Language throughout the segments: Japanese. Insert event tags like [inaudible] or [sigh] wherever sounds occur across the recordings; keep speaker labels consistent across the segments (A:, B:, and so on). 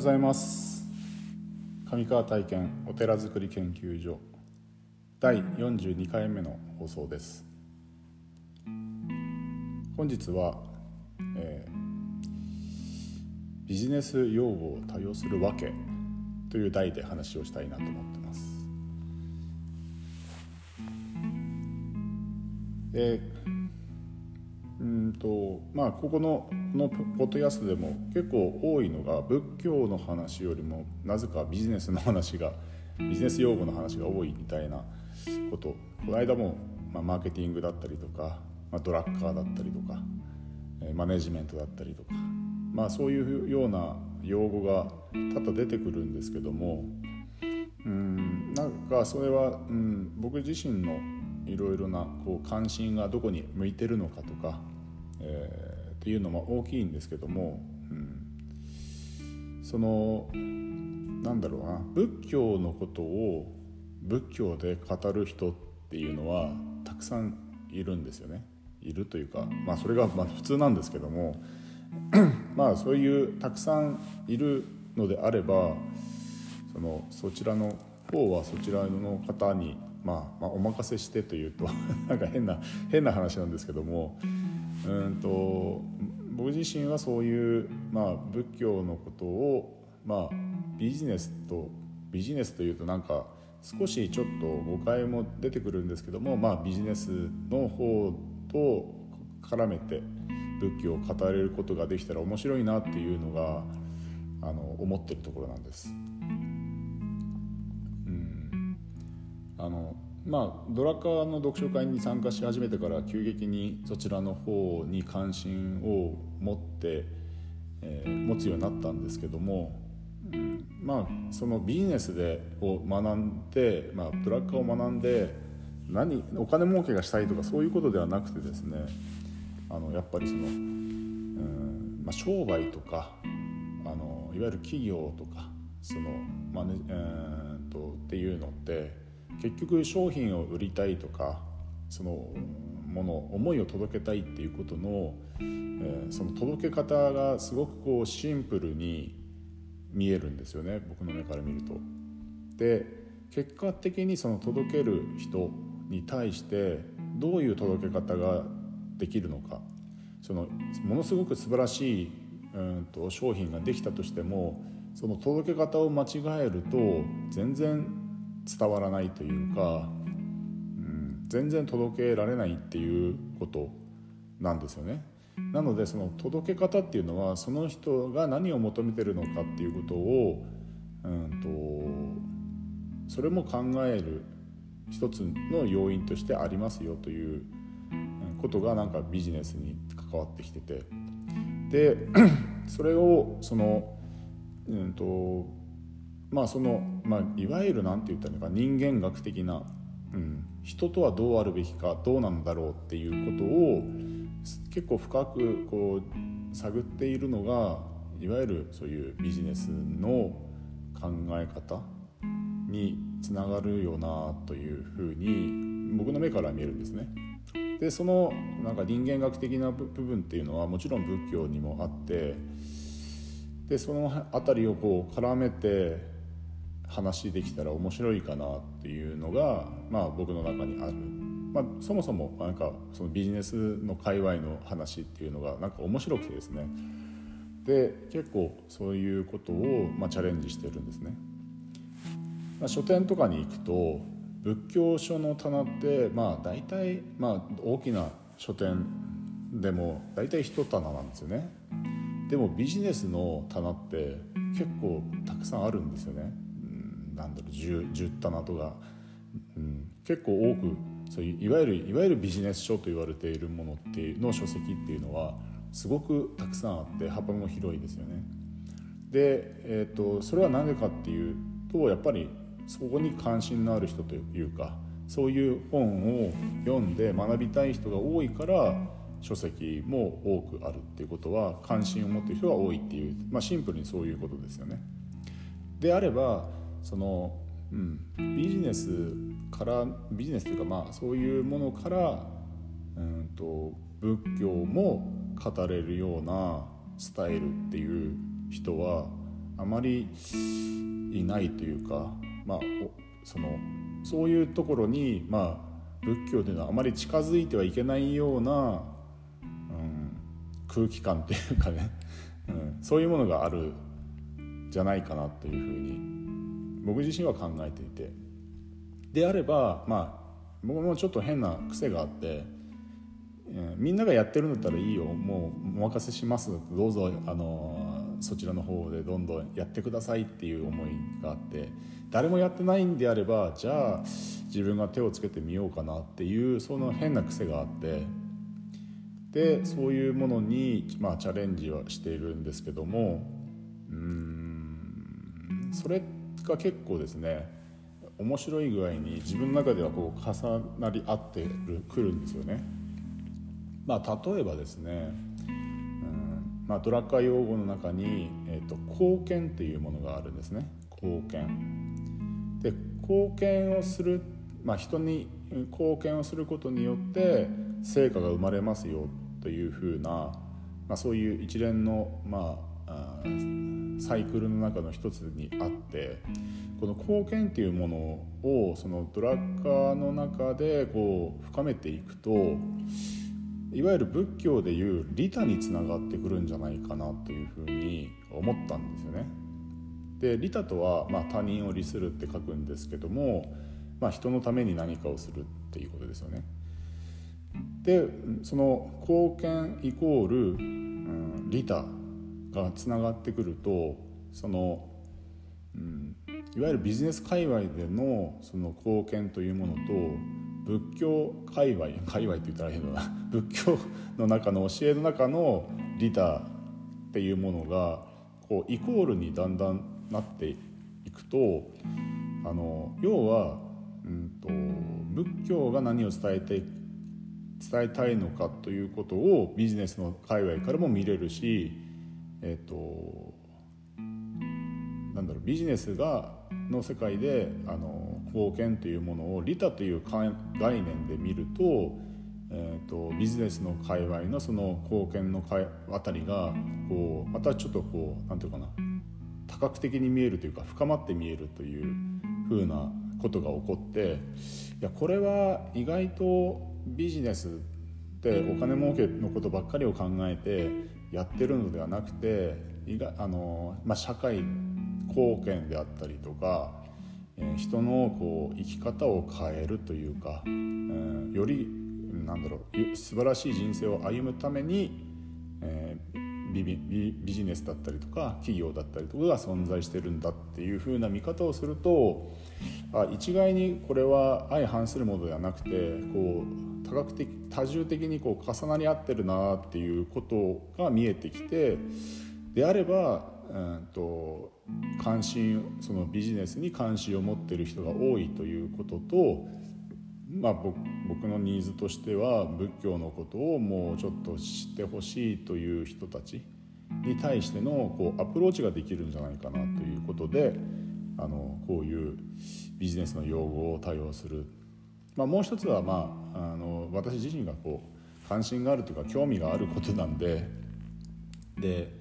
A: ございます。上川体験お寺づくり研究所第42回目の放送です。本日は、えービジネス用語を多用するわけという題で話をしたいなと思ってます。でうんとまあここのこのポッドキャストでも結構多いのが仏教の話よりもなぜかビジネスの話がビジネス用語の話が多いみたいなこと。この間も、まあ、マーケティングだったりとか、まあ、ドラッカーだったりとかマネジメントだったりとか、まあ、そういうような用語が多々出てくるんですけどもうんなんかそれは、うん、僕自身のいろいろなこう関心がどこに向いてるのかとか、えー、っていうのも大きいんですけども、うん、そのなんだろうな仏教のことを仏教で語る人っていうのはたくさんいるんですよね。いるというか、まあ、それがま普通なんですけども [clears throat] まあそういうたくさんいるのであればそのそちらの方はそちらの方に、まあ、まあお任せしてというと [laughs] なんか変な変な話なんですけどもうんと僕自身はそういう、まあ、仏教のことを、まあ、ビジネスとビジネスというとなんか少しちょっと誤解も出てくるんですけども、まあ、ビジネスの方と絡めて仏教を語れることができたら面白いなっていうのがあの思ってるところなんです。うんあのまあ、ドラッカーの読書会に参加し始めてから急激にそちらの方に関心を持って、えー、持つようになったんですけども、うん、まあそのビジネスでを学んで、まあ、ドラッカーを学んで何お金儲けがしたいとかそういうことではなくてですねあのやっぱりその、うんまあ、商売とかあのいわゆる企業とかその、まあねえー、とっていうのって結局商品を売りたいとかそのもの思いを届けたいっていうことの、えー、その届け方がすごくこうシンプルに見えるんですよね僕の目から見ると。で結果的にその届ける人に対してどういう届け方ができるのかそのものすごく素晴らしいうんと商品ができたとしてもその届け方を間違えると全然伝わらないというか、うん、全然届けられないっていうことなんですよね。なのでその届け方っていうのはその人が何を求めてるのかっていうことを、うんとそれも考える一つの要因としてありますよということがなんかビジネスに関わってきててで [clears throat] それをそのうんとまあその、まあ、いわゆる何て言ったらいいのか人間学的な、うん、人とはどうあるべきかどうなんだろうっていうことを結構深くこう探っているのがいわゆるそういうビジネスの考え方につながるよなというふうに僕の目から見えるんですね。でそのなんか人間学的な部分っていうのはもちろん仏教にもあってでその辺りをこう絡めて話できたら面白いかなっていうのが、まあ、僕の中にある、まあ、そもそもなんかそのビジネスの界隈の話っていうのがなんか面白くてですね。で結構そういうことを、まあ、チャレンジしてるんですね。まあ、書店とかに行くと仏教書の棚ってまあ大体、まあ、大きな書店でも大体一棚なんですよね。でもビジネスの棚って結構たくさんあるんですよね、なんだろう 10, 10棚とか、うん、結構多くそういういわゆるいわゆるビジネス書と言われているものっていうの書籍っていうのはすごくたくさんあって幅も広いですよねで、えーとそれは何でかっていうとやっぱりそこに関心のある人というかそういう本を読んで学びたい人が多いから書籍も多くあるっていうことは関心を持ってる人が多いっていう、まあ、シンプルにそういうことですよね。であればその、うん、ビジネスからビジネスというかまあそういうものから、うんと、仏教も語れるようなスタイルっていう人はあまりいないというか、まあ、そのそういうところに、まあ、仏教というのはあまり近づいてはいけないような、うん、空気感というかね、うん、そういうものがあるじゃないかなというふうに僕自身は考えていて。であればまあ僕もちょっと変な癖があって、えー、みんながやってるんだったらいいよ。もうお任せします。どうぞあのそちらの方でどんどんやってくださいっていう思いがあって。誰もやってないんであればじゃあ自分が手をつけてみようかなっていうその変な癖があって。でそういうものに、まあ、チャレンジはしているんですけども。うんそれってが結構ですね面白い具合に自分の中ではこう重なり合ってるくるんですよね。まあ、例えばですねうんまあ、ドラッカー用語の中に、えーと、貢献っていうものがあるんですね貢献で貢献をする、まあ、人に貢献をすることによって成果が生まれますよというふうな、まあ、そういう一連の、まあ、サイクルの中の一つにあってこの貢献っていうものをそのドラッカーの中でこう深めていくといわゆる仏教でいう利他につながってくるんじゃないかなというふうに思ったんですよね。で利他とは、まあ、他人を利するって書くんですけども、まあ、人のために何かをするっていうことですよね。でその貢献イコール、うん、利他がつながってくるとその、うん、いわゆるビジネス界隈でのその貢献というものと仏教界隈界隈って言ったらいいのな。[laughs] 仏教の中の教えの中の利他っていうものがこうイコールにだんだんなっていくとあの要は、うんと、仏教が何を伝えて伝えたいのかということをビジネスの界隈からも見れるし、えっと、なんだろうビジネスがの世界であの貢献というものを利他という概念で見ると,、えーと、ビジネスの界隈のその貢献のあたりがこうまたちょっとこう何て言うかな多角的に見えるというか深まって見えるというふうなことが起こっていやこれは意外とビジネスってお金儲けのことばっかりを考えてやってるのではなくてあの、まあ、社会貢献であったりとか、え、人のこう生き方を変えるというか、えー、よりなんだろう素晴らしい人生を歩むために、えー、ビビビジネスだったりとか企業だったりとかが存在してるんだっていうふうな見方をするとあ一概にこれは相反するものではなくてこう多角的多重的にこう重なり合ってるなっていうことが見えてきてであれば、うんと関心そのビジネスに関心を持ってる人が多いということと、まあ、僕のニーズとしては仏教のことをもうちょっと知ってほしいという人たちに対してのこうアプローチができるんじゃないかなということであのこういうビジネスの用語を多用する、まあ、もう一つは、まあ、あの私自身がこう関心があるというか興味があることなんでで、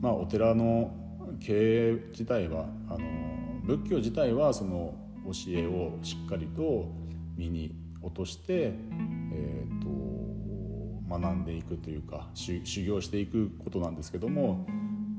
A: まあ、お寺の経営自体はあの仏教自体はその教えをしっかりと身に落として、えーと、学んでいくというか修行していくことなんですけども、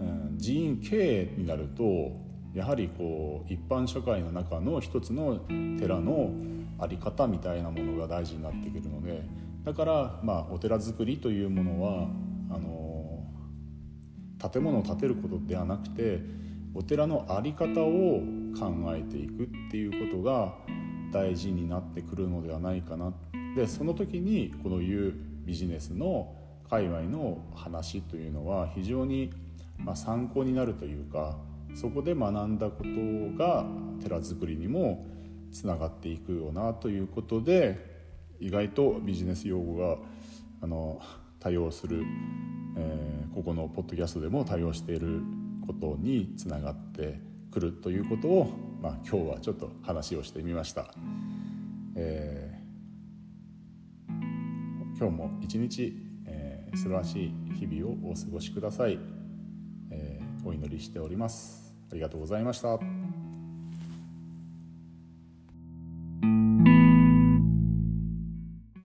A: うん、寺院経営になるとやはりこう一般社会の中の一つの寺の在り方みたいなものが大事になってくるのでだから、まあ、お寺作りというものはあの建物を建てることではなくてお寺の在り方を考えていくっていうことが大事になってくるのではないかな。でその時にこのいうビジネスの界隈の話というのは非常にま参考になるというかそこで学んだことが寺づくりにもつながっていくよなということで意外とビジネス用語があの多用するえー、ここのポッドキャストでも対応していることにつながってくるということを、まあ、今日はちょっと話をしてみました、えー、今日も一日、えー、素晴らしい日々をお過ごしください、えお祈りしております。ありがとうございました。